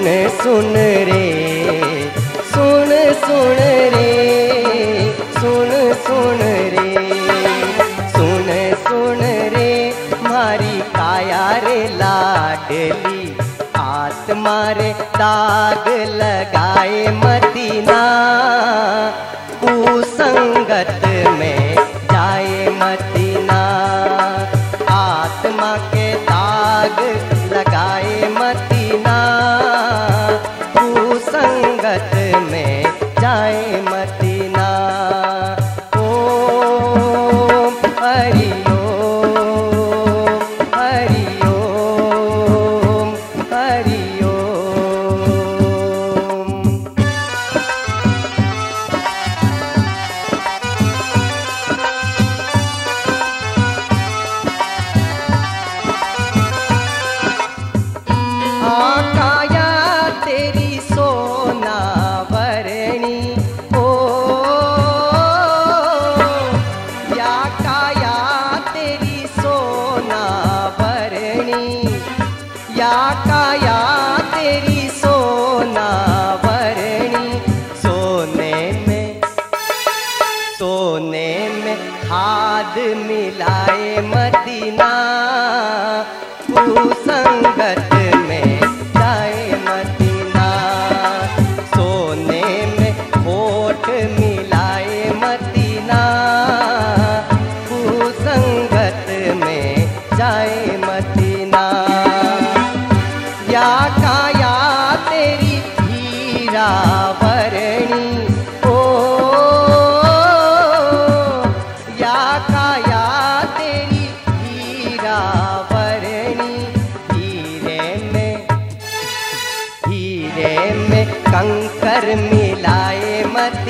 सुन सुन रे, सुन सुन रे, सुन सुन रे, सुन सुन रे, मारी काया रे लाडली, आत्मा रे दाग लगाए मदीना कुसंगत में जाए मिलाए मदीना। पूस में कंकर मिलाए मत